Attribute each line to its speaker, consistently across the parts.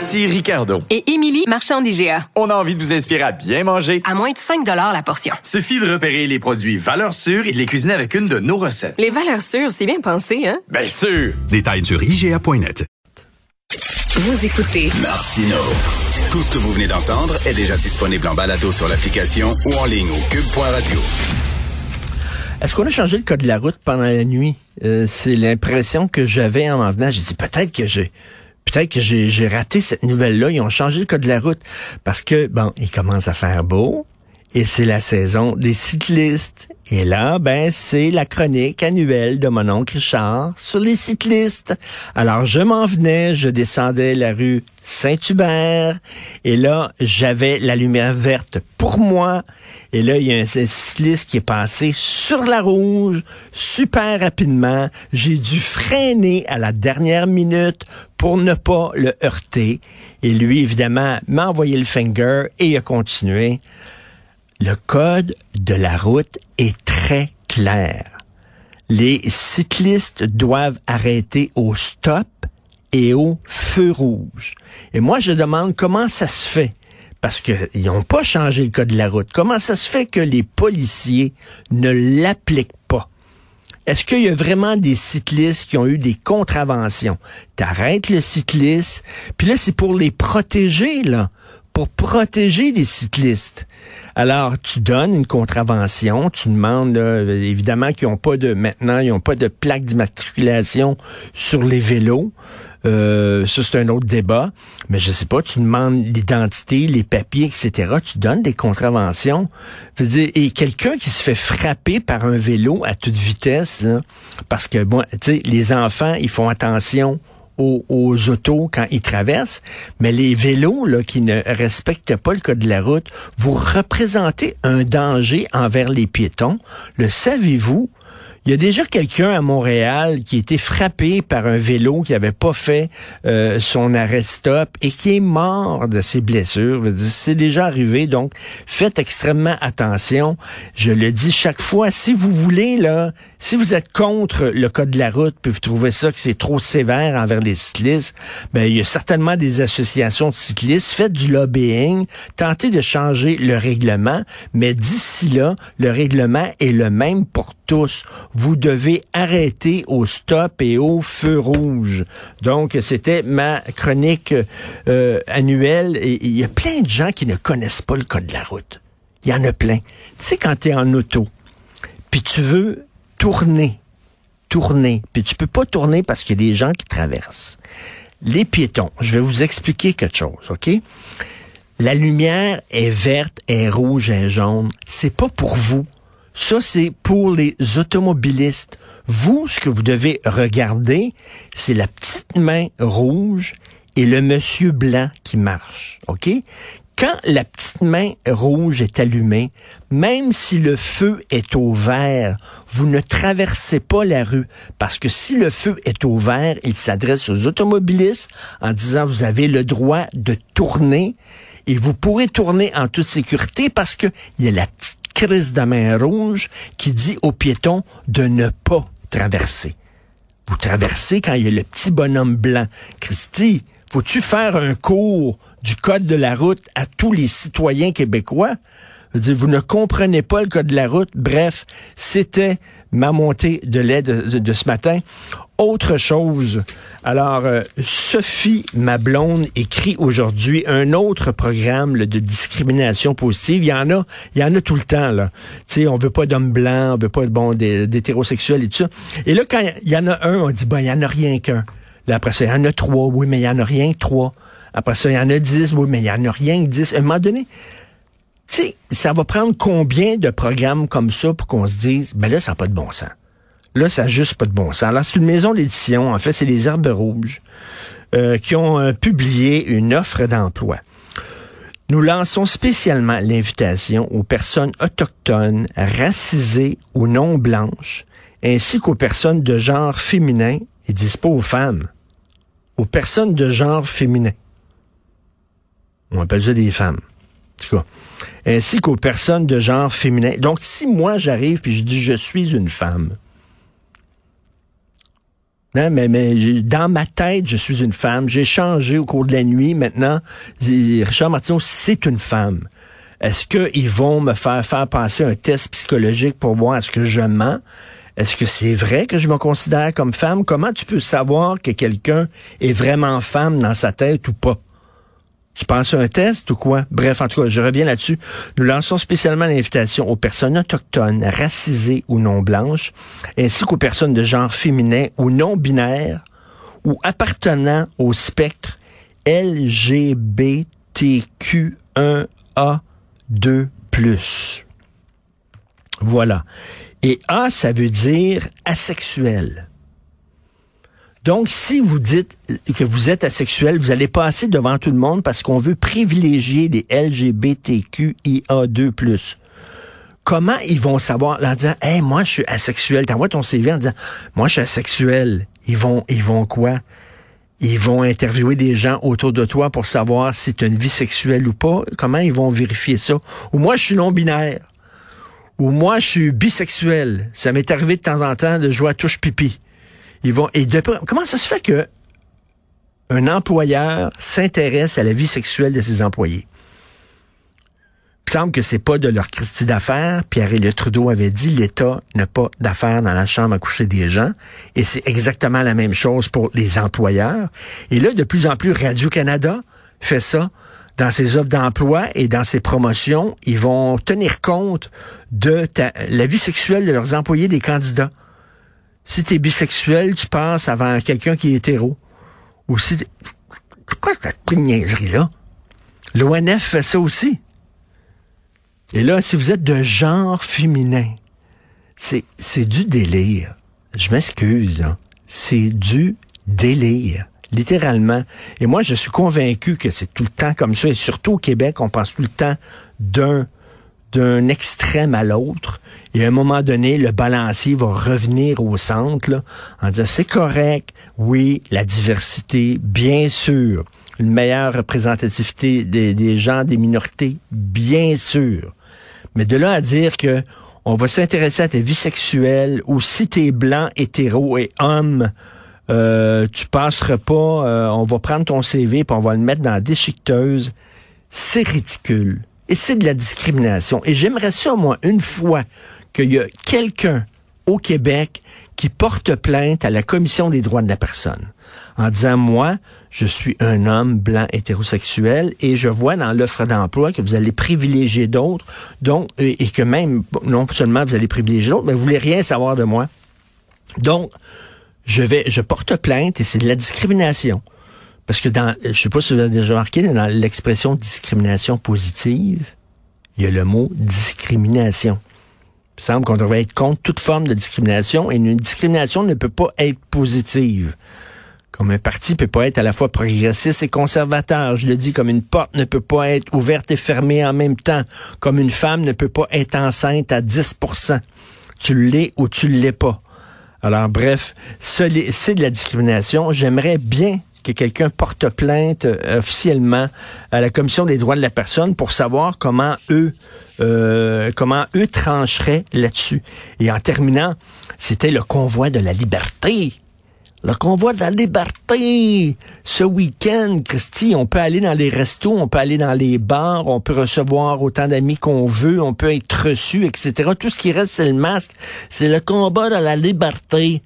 Speaker 1: Ici Ricardo.
Speaker 2: Et Émilie, marchand d'IGA.
Speaker 1: On a envie de vous inspirer à bien manger.
Speaker 2: À moins de 5 la portion.
Speaker 1: Suffit de repérer les produits valeurs sûres et de les cuisiner avec une de nos recettes.
Speaker 2: Les valeurs sûres, c'est bien pensé, hein?
Speaker 1: Bien sûr!
Speaker 3: Détails sur IGA.net.
Speaker 4: Vous écoutez
Speaker 5: Martino. Tout ce que vous venez d'entendre est déjà disponible en balado sur l'application ou en ligne au cube.radio.
Speaker 6: Est-ce qu'on a changé le code de la route pendant la nuit? Euh, c'est l'impression que j'avais en m'en venant. J'ai dit peut-être que j'ai peut-être que j'ai raté cette nouvelle-là. Ils ont changé le code de la route parce que, bon, il commence à faire beau et c'est la saison des cyclistes. Et là, ben, c'est la chronique annuelle de mon oncle Richard sur les cyclistes. Alors, je m'en venais, je descendais la rue Saint-Hubert, et là, j'avais la lumière verte pour moi. Et là, il y a un cycliste qui est passé sur la rouge super rapidement. J'ai dû freiner à la dernière minute pour ne pas le heurter. Et lui, évidemment, m'a envoyé le finger et il a continué. Le code de la route est très clair. Les cyclistes doivent arrêter au stop et au feu rouge. Et moi, je demande comment ça se fait. Parce qu'ils n'ont pas changé le code de la route. Comment ça se fait que les policiers ne l'appliquent pas? Est-ce qu'il y a vraiment des cyclistes qui ont eu des contraventions? T'arrêtes le cycliste, puis là, c'est pour les protéger, là pour protéger les cyclistes. Alors, tu donnes une contravention, tu demandes, évidemment, qu'ils n'ont pas de, maintenant, ils n'ont pas de plaque d'immatriculation sur les vélos. Euh, ça, c'est un autre débat. Mais je sais pas, tu demandes l'identité, les papiers, etc. Tu donnes des contraventions. et quelqu'un qui se fait frapper par un vélo à toute vitesse, parce que, bon, tu sais, les enfants, ils font attention aux, autos quand ils traversent, mais les vélos là, qui ne respectent pas le code de la route, vous représentez un danger envers les piétons. Le savez-vous? Il y a déjà quelqu'un à Montréal qui a été frappé par un vélo qui n'avait pas fait euh, son arrêt stop et qui est mort de ses blessures. C'est déjà arrivé, donc faites extrêmement attention. Je le dis chaque fois, si vous voulez, là, si vous êtes contre le code de la route, puis vous trouvez ça que c'est trop sévère envers les cyclistes, ben il y a certainement des associations de cyclistes. Faites du lobbying, tentez de changer le règlement, mais d'ici là, le règlement est le même pour tous. Vous devez arrêter au stop et au feu rouge. Donc, c'était ma chronique euh, annuelle. Il y a plein de gens qui ne connaissent pas le code de la route. Il y en a plein. Tu sais, quand tu es en auto, puis tu veux tourner, tourner, puis tu peux pas tourner parce qu'il y a des gens qui traversent. Les piétons, je vais vous expliquer quelque chose, OK? La lumière est verte, est rouge, est jaune. C'est pas pour vous. Ça, c'est pour les automobilistes. Vous, ce que vous devez regarder, c'est la petite main rouge et le monsieur blanc qui marche. OK? Quand la petite main rouge est allumée, même si le feu est au vert, vous ne traversez pas la rue parce que si le feu est au vert, il s'adresse aux automobilistes en disant vous avez le droit de tourner et vous pourrez tourner en toute sécurité parce que il y a la petite crise de main rouge qui dit aux piétons de ne pas traverser. Vous traversez quand il y a le petit bonhomme blanc. Christy, faut-tu faire un cours du code de la route à tous les citoyens québécois? vous ne comprenez pas le code de la route. Bref, c'était ma montée de lait de, ce matin. Autre chose. Alors, euh, Sophie, ma blonde, écrit aujourd'hui un autre programme de discrimination positive. Il y en a, il y en a tout le temps, là. Tu sais, on veut pas d'hommes blancs, on veut pas bon, d'hétérosexuels et tout ça. Et là, quand il y en a un, on dit, ben, il y en a rien qu'un après ça, il y en a trois. Oui, mais il n'y en a rien que trois. Après ça, il y en a dix. Oui, mais il n'y en a rien que dix. À un moment donné, tu sais, ça va prendre combien de programmes comme ça pour qu'on se dise, ben là, ça n'a pas de bon sens. Là, ça n'a juste pas de bon sens. Alors, c'est une maison d'édition. En fait, c'est les Herbes Rouges. euh, qui ont euh, publié une offre d'emploi. Nous lançons spécialement l'invitation aux personnes autochtones, racisées ou non blanches, ainsi qu'aux personnes de genre féminin, disent pas aux femmes, aux personnes de genre féminin. On appelle ça des femmes. En tout cas. Ainsi qu'aux personnes de genre féminin. Donc, si moi j'arrive puis je dis je suis une femme, non, mais, mais dans ma tête, je suis une femme. J'ai changé au cours de la nuit. Maintenant, Richard Martineau, c'est une femme. Est-ce qu'ils vont me faire faire passer un test psychologique pour voir est-ce que je mens? Est-ce que c'est vrai que je me considère comme femme? Comment tu peux savoir que quelqu'un est vraiment femme dans sa tête ou pas? Tu penses à un test ou quoi? Bref, en tout cas, je reviens là-dessus. Nous lançons spécialement l'invitation aux personnes autochtones, racisées ou non blanches, ainsi qu'aux personnes de genre féminin ou non binaire ou appartenant au spectre LGBTQ1A2+. Voilà. Et A, ça veut dire asexuel. Donc, si vous dites que vous êtes asexuel, vous allez passer devant tout le monde parce qu'on veut privilégier les LGBTQIA2+. Comment ils vont savoir en disant, hey, moi, je suis asexuel. T'envoies ton CV en disant, moi, je suis asexuel. Ils vont, ils vont quoi? Ils vont interviewer des gens autour de toi pour savoir si tu as une vie sexuelle ou pas. Comment ils vont vérifier ça? Ou moi, je suis non-binaire. Ou moi, je suis bisexuel. Ça m'est arrivé de temps en temps de jouer à touche pipi. Ils vont et de, comment ça se fait que un employeur s'intéresse à la vie sexuelle de ses employés? Il semble que c'est pas de leur Christie d'affaires. Pierre-Éliott Trudeau avait dit l'État n'a pas d'affaires dans la chambre à coucher des gens. Et c'est exactement la même chose pour les employeurs. Et là, de plus en plus, Radio-Canada fait ça dans ses offres d'emploi et dans ses promotions. Ils vont tenir compte de la vie sexuelle de leurs employés, des candidats. Si tu es bisexuel, tu passes avant quelqu'un qui est hétéro. Ou si Quoi cette niaiserie-là? L'ONF fait ça aussi. Et là, si vous êtes de genre féminin, c'est, c'est du délire. Je m'excuse, C'est du délire. Littéralement. Et moi, je suis convaincu que c'est tout le temps comme ça. Et surtout au Québec, on passe tout le temps d'un d'un extrême à l'autre. Et à un moment donné, le balancier va revenir au centre là, en disant c'est correct, oui, la diversité, bien sûr, une meilleure représentativité des, gens, des minorités, bien sûr. Mais de là à dire que on va s'intéresser à ta vie sexuelle ou si t'es blanc, hétéro et homme, euh, tu passeras pas, euh, on va prendre ton CV et on va le mettre dans la déchiqueteuse. C'est ridicule. Et c'est de la discrimination. Et j'aimerais ça, moi, une fois qu'il y a quelqu'un au Québec qui porte plainte à la Commission des droits de la personne en disant, moi, je suis un homme blanc hétérosexuel et je vois dans l'offre d'emploi que vous allez privilégier d'autres, donc, et, que même, non seulement vous allez privilégier d'autres, mais vous voulez rien savoir de moi. Donc, je vais, je porte plainte et c'est de la discrimination. Parce que dans, je sais pas si vous avez déjà remarqué, dans l'expression discrimination positive, il y a le mot discrimination. Il semble qu'on devrait être contre toute forme de discrimination et une discrimination ne peut pas être positive. Comme un parti peut pas être à la fois progressiste et conservateur. Je le dis, comme une porte ne peut pas être ouverte et fermée en même temps. Comme une femme ne peut pas être enceinte à 10% Tu l'es ou tu l'es pas. Alors bref, c'est de la discrimination. J'aimerais bien que quelqu'un porte plainte euh, officiellement à la Commission des droits de la personne pour savoir comment eux euh, comment eux trancheraient là-dessus. Et en terminant, c'était le convoi de la liberté. Le convoi de la liberté. Ce week-end, Christy, on peut aller dans les restos, on peut aller dans les bars, on peut recevoir autant d'amis qu'on veut, on peut être reçu, etc. Tout ce qui reste, c'est le masque. C'est le combat de la liberté.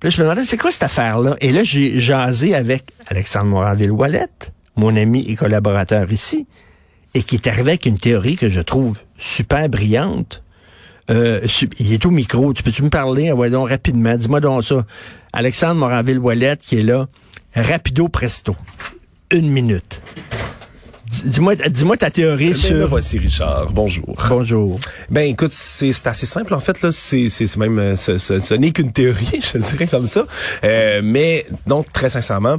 Speaker 6: Puis là, je me demandais, c'est quoi cette affaire-là? Et là, j'ai jasé avec Alexandre Moraville-Wallet, mon ami et collaborateur ici, et qui est arrivé avec une théorie que je trouve super brillante. Euh, il est au micro. Tu peux-tu me parler? Ah donc rapidement. Dis-moi donc ça. Alexandre Moraville-Wallet qui est là. Rapido presto. Une minute. Dis-moi dis ta théorie
Speaker 7: ben,
Speaker 6: sur...
Speaker 7: voici Richard. Bonjour.
Speaker 6: Bonjour.
Speaker 7: Ben écoute, c'est assez simple en fait là. C'est même euh, ce, ce, ce n'est qu'une théorie, je le dirais comme ça. Euh, mais donc très sincèrement,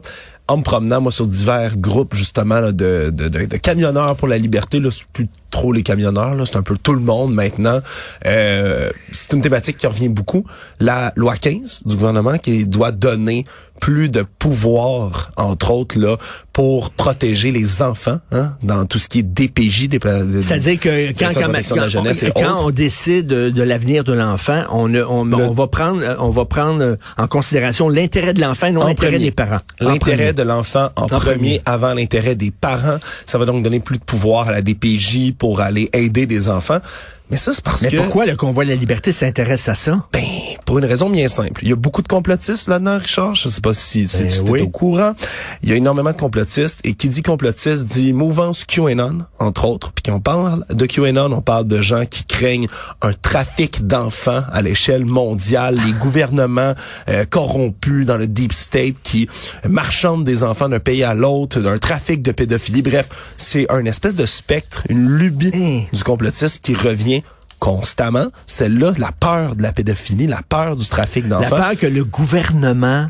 Speaker 7: en me promenant, moi, sur divers groupes, justement, là, de, de, de, de camionneurs pour la liberté, là, c'est plus trop les camionneurs, là, c'est un peu tout le monde maintenant. Euh, c'est une thématique qui revient beaucoup. La loi 15 du gouvernement qui doit donner plus de pouvoir, entre autres, là, pour protéger les enfants hein, dans tout ce qui est DPJ. Des,
Speaker 6: C'est-à-dire que quand, quand, quand, quand on décide de, l'avenir de l'enfant, on, on, on, va prendre, on va prendre en considération l'intérêt de l'enfant, non l'intérêt des parents.
Speaker 7: L'intérêt de l'enfant en, en premier, premier, avant l'intérêt des parents. Ça va donc donner plus de pouvoir à la DPJ pour aller aider des enfants. Mais ça, c'est parce
Speaker 6: Mais
Speaker 7: que...
Speaker 6: pourquoi le convoi de la liberté s'intéresse à ça?
Speaker 7: Ben, pour une raison bien simple. Il y a beaucoup de complotistes là-dedans, Richard. Je sais pas si, si
Speaker 6: Ben
Speaker 7: tu
Speaker 6: oui.
Speaker 7: es au courant. Il y a énormément de complotistes. Et qui dit complotiste dit mouvance QAnon, entre autres. Puis quand on parle de QAnon, on parle de gens qui craignent un trafic d'enfants à l'échelle mondiale, les gouvernements euh, corrompus dans le deep state qui marchandent des enfants d'un pays à l'autre, un trafic de pédophilie. Bref, c'est un espèce de spectre, une lubie
Speaker 6: Hein.
Speaker 7: du complotisme qui revient constamment, celle-là, la peur de la pédophilie, la peur du trafic
Speaker 6: La
Speaker 7: d'enfants.
Speaker 6: peur que le gouvernement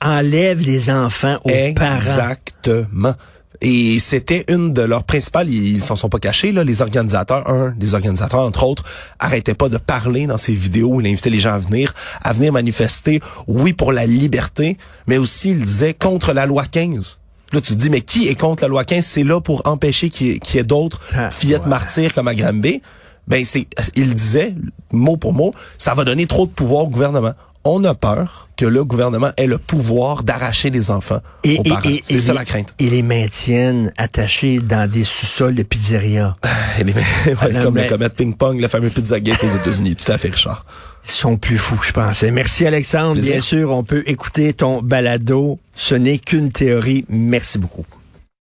Speaker 6: enlève les enfants aux parents.
Speaker 7: Exactement. Et c'était une de leurs principales, ils s'en sont pas cachés, là, les organisateurs, un des organisateurs, entre autres, arrêtait pas de parler dans ses vidéos, il invitait les gens à venir, à venir manifester, oui, pour la liberté, mais aussi, il disait contre la loi 15. Là, tu te dis, mais qui est contre la loi 15? C'est là pour empêcher qu'il y ait, d'autres
Speaker 6: Ah,
Speaker 7: fillettes
Speaker 6: ouais.
Speaker 7: martyrs comme à Granby. Ben, c'est, il disait, mot pour mot, ça va donner trop de pouvoir au gouvernement. On a peur que le gouvernement ait le pouvoir d'arracher les enfants
Speaker 6: Et,
Speaker 7: aux
Speaker 6: et-
Speaker 7: parents.
Speaker 6: et-
Speaker 7: C'est ça
Speaker 6: les-
Speaker 7: la crainte.
Speaker 6: Et les maintiennent attachés dans des sous-sols de pizzeria.
Speaker 7: Et les- ouais,
Speaker 6: Ah,
Speaker 7: comme
Speaker 6: mais-
Speaker 7: le comète ping-pong, le fameux Pizzagate aux États-Unis. Tout à fait, Richard.
Speaker 6: Ils sont plus fous que je pensais. Merci Alexandre.
Speaker 7: Plaisir.
Speaker 6: Bien sûr, on peut écouter ton balado. Ce n'est qu'une théorie. Merci beaucoup.